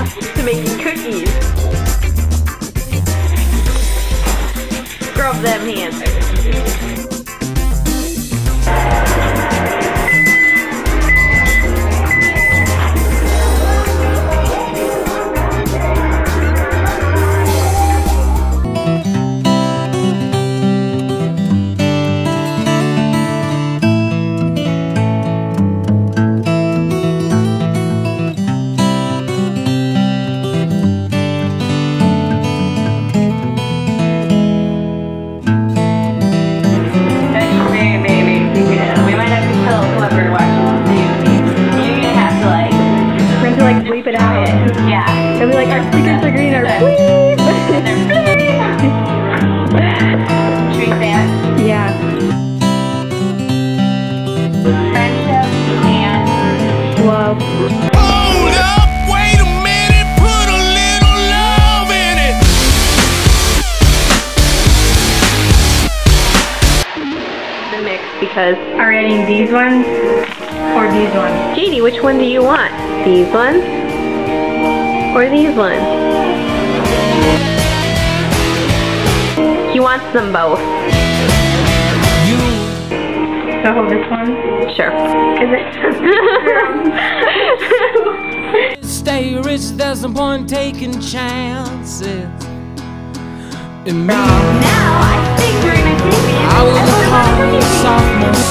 first to making cookies. Scrub them hands. Because Are we adding these ones or these ones? Katie, which one do you want? These ones or these ones? He wants them both. You So hold this one. Sure. Is it? stay rich, there's no point taking chances. In me, now I think we're gonna take I was a sophomore